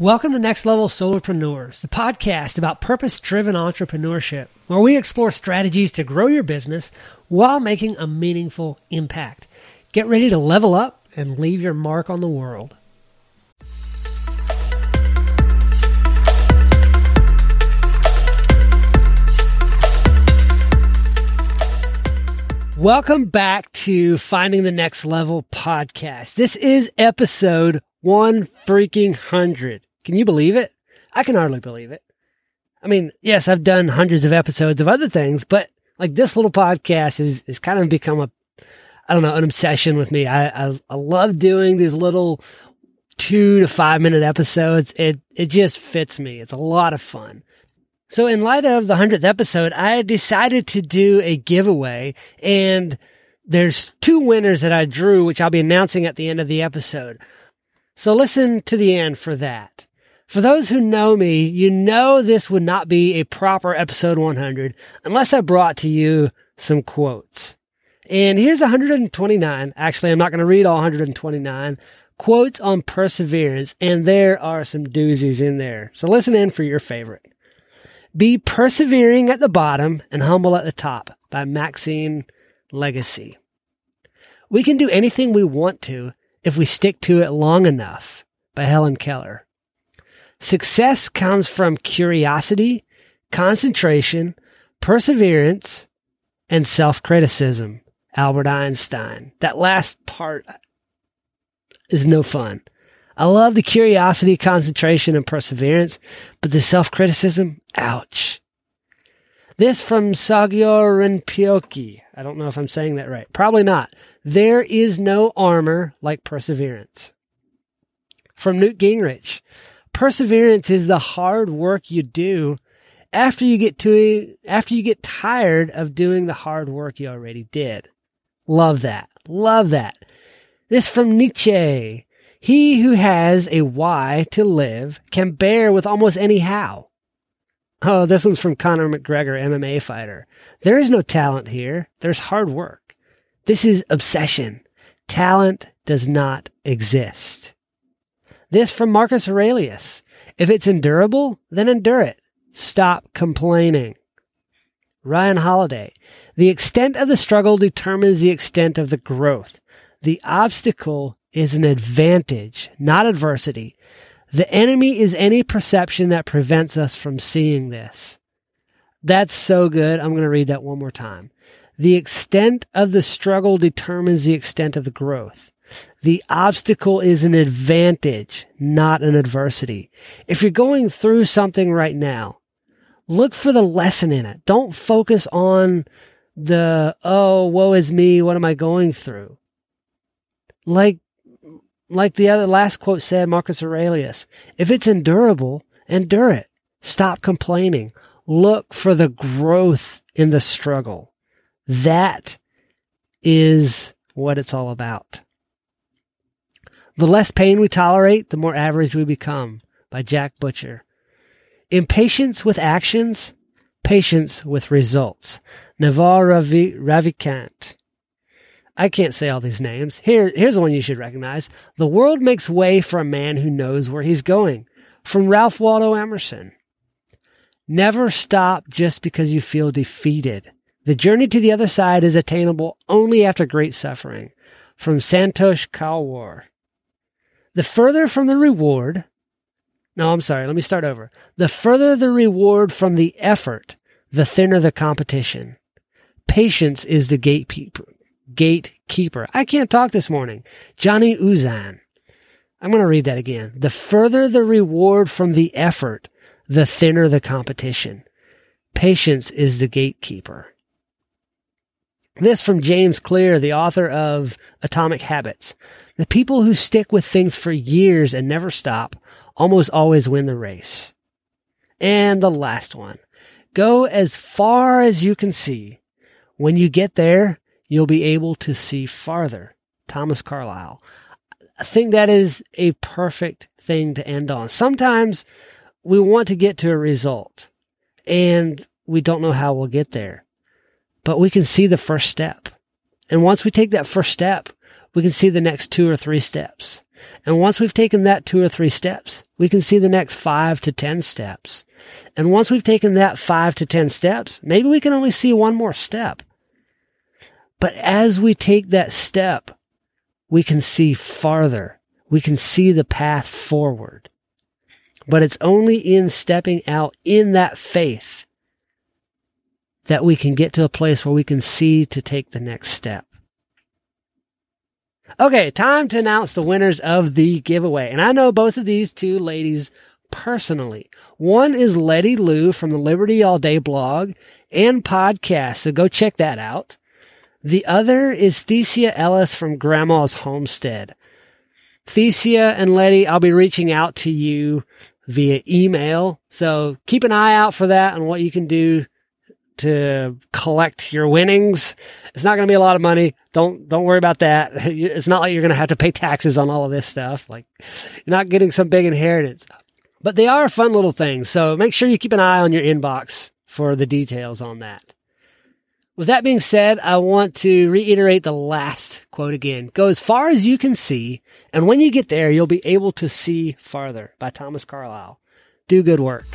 Welcome to Next Level Solopreneurs, the podcast about purpose driven entrepreneurship, where we explore strategies to grow your business while making a meaningful impact. Get ready to level up and leave your mark on the world. Welcome back to Finding the Next Level podcast. This is episode one freaking hundred. Can you believe it? I can hardly believe it. I mean, yes, I've done hundreds of episodes of other things, but like this little podcast is, is kind of become a, I don't know, an obsession with me. I, I, I love doing these little two to five minute episodes. It, it just fits me. It's a lot of fun. So in light of the hundredth episode, I decided to do a giveaway and there's two winners that I drew, which I'll be announcing at the end of the episode. So listen to the end for that. For those who know me, you know this would not be a proper episode 100 unless I brought to you some quotes. And here's 129. Actually, I'm not going to read all 129 quotes on perseverance, and there are some doozies in there. So listen in for your favorite. Be persevering at the bottom and humble at the top by Maxine Legacy. We can do anything we want to if we stick to it long enough by Helen Keller. Success comes from curiosity, concentration, perseverance, and self criticism. Albert Einstein. That last part is no fun. I love the curiosity, concentration, and perseverance, but the self criticism, ouch. This from Sogyal Rinpoche. I don't know if I'm saying that right. Probably not. There is no armor like perseverance. From Newt Gingrich. Perseverance is the hard work you do after you get to after you get tired of doing the hard work you already did. Love that. Love that. This from Nietzsche. He who has a why to live can bear with almost any how. Oh, this one's from Conor McGregor, MMA fighter. There is no talent here. There's hard work. This is obsession. Talent does not exist. This from Marcus Aurelius. If it's endurable, then endure it. Stop complaining. Ryan Holiday. The extent of the struggle determines the extent of the growth. The obstacle is an advantage, not adversity. The enemy is any perception that prevents us from seeing this. That's so good. I'm going to read that one more time. The extent of the struggle determines the extent of the growth. The obstacle is an advantage, not an adversity. If you're going through something right now, look for the lesson in it. Don't focus on the, oh, woe is me. What am I going through? Like, like the other last quote said, Marcus Aurelius, if it's endurable, endure it. Stop complaining. Look for the growth in the struggle. That is what it's all about. The less pain we tolerate, the more average we become by Jack Butcher. Impatience with actions, patience with results. Naval Ravi- Ravikant. I can't say all these names. Here, here's one you should recognize. The world makes way for a man who knows where he's going. From Ralph Waldo Emerson. Never stop just because you feel defeated. The journey to the other side is attainable only after great suffering. From Santosh Kalwar. The further from the reward, no, I'm sorry, let me start over. The further the reward from the effort, the thinner the competition. Patience is the gatekeeper, gatekeeper. I can't talk this morning. Johnny Uzan. I'm going to read that again. The further the reward from the effort, the thinner the competition. Patience is the gatekeeper. This from James Clear, the author of Atomic Habits. The people who stick with things for years and never stop almost always win the race. And the last one. Go as far as you can see. When you get there, you'll be able to see farther. Thomas Carlyle. I think that is a perfect thing to end on. Sometimes we want to get to a result and we don't know how we'll get there, but we can see the first step. And once we take that first step, we can see the next two or three steps. And once we've taken that two or three steps, we can see the next five to 10 steps. And once we've taken that five to 10 steps, maybe we can only see one more step. But as we take that step, we can see farther. We can see the path forward. But it's only in stepping out in that faith that we can get to a place where we can see to take the next step. Okay, time to announce the winners of the giveaway. And I know both of these two ladies personally. One is Letty Lou from the Liberty All Day blog and podcast, so go check that out. The other is Thesia Ellis from Grandma's Homestead. Thesia and Letty, I'll be reaching out to you via email. So keep an eye out for that and what you can do to collect your winnings. It's not going to be a lot of money. Don't don't worry about that. It's not like you're going to have to pay taxes on all of this stuff. Like you're not getting some big inheritance. But they are fun little things. So make sure you keep an eye on your inbox for the details on that. With that being said, I want to reiterate the last quote again. Go as far as you can see, and when you get there, you'll be able to see farther by Thomas Carlyle. Do good work.